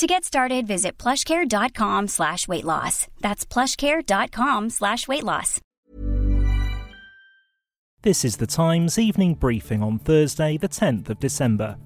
To get started, visit plushcare.com slash weight loss. That's plushcare.com slash weight loss. This is the Times evening briefing on Thursday, the 10th of December.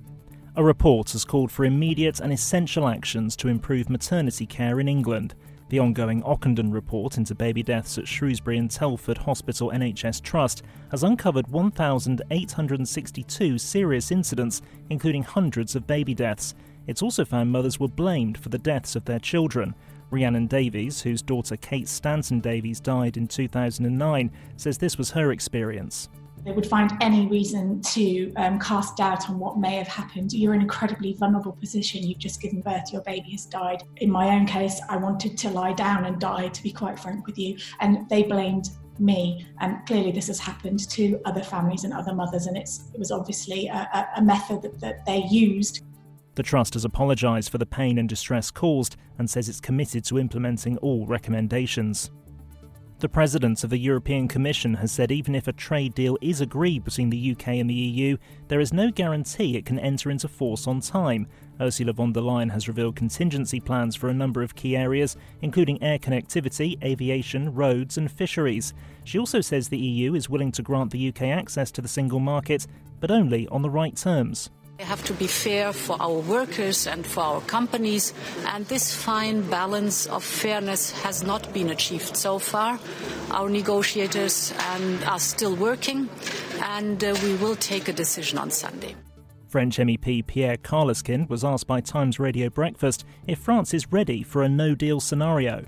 A report has called for immediate and essential actions to improve maternity care in England. The ongoing Ockenden report into baby deaths at Shrewsbury and Telford Hospital NHS Trust has uncovered 1,862 serious incidents, including hundreds of baby deaths. It's also found mothers were blamed for the deaths of their children. Rhiannon Davies, whose daughter Kate Stanton Davies died in 2009, says this was her experience. They would find any reason to um, cast doubt on what may have happened. You're in an incredibly vulnerable position. You've just given birth, your baby has died. In my own case, I wanted to lie down and die, to be quite frank with you. And they blamed me. And clearly, this has happened to other families and other mothers, and it was obviously a, a method that, that they used. The Trust has apologised for the pain and distress caused and says it's committed to implementing all recommendations. The President of the European Commission has said even if a trade deal is agreed between the UK and the EU, there is no guarantee it can enter into force on time. Ursula von der Leyen has revealed contingency plans for a number of key areas, including air connectivity, aviation, roads, and fisheries. She also says the EU is willing to grant the UK access to the single market, but only on the right terms. We have to be fair for our workers and for our companies, and this fine balance of fairness has not been achieved so far. Our negotiators and are still working, and uh, we will take a decision on Sunday. French MEP Pierre Karleskind was asked by Times Radio Breakfast if France is ready for a no deal scenario.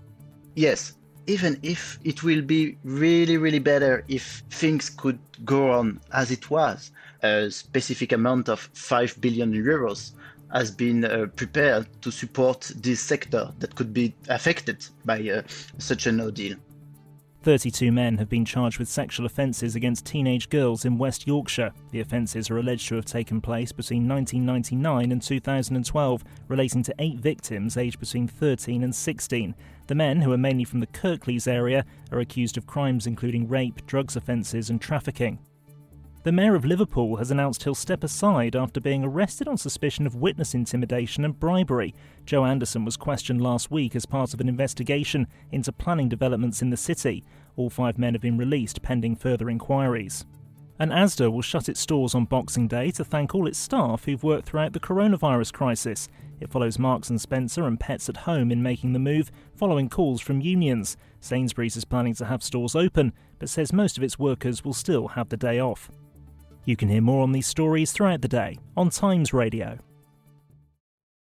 Yes, even if it will be really, really better if things could go on as it was, a specific amount of 5 billion euros has been uh, prepared to support this sector that could be affected by uh, such a no deal. 32 men have been charged with sexual offences against teenage girls in West Yorkshire. The offences are alleged to have taken place between 1999 and 2012, relating to eight victims aged between 13 and 16. The men, who are mainly from the Kirklees area, are accused of crimes including rape, drugs offences, and trafficking. The Mayor of Liverpool has announced he'll step aside after being arrested on suspicion of witness intimidation and bribery. Joe Anderson was questioned last week as part of an investigation into planning developments in the city. All five men have been released pending further inquiries. And Asda will shut its stores on Boxing Day to thank all its staff who've worked throughout the coronavirus crisis. It follows Marks and Spencer and Pets at Home in making the move, following calls from unions. Sainsbury's is planning to have stores open, but says most of its workers will still have the day off. You can hear more on these stories throughout the day on Times Radio.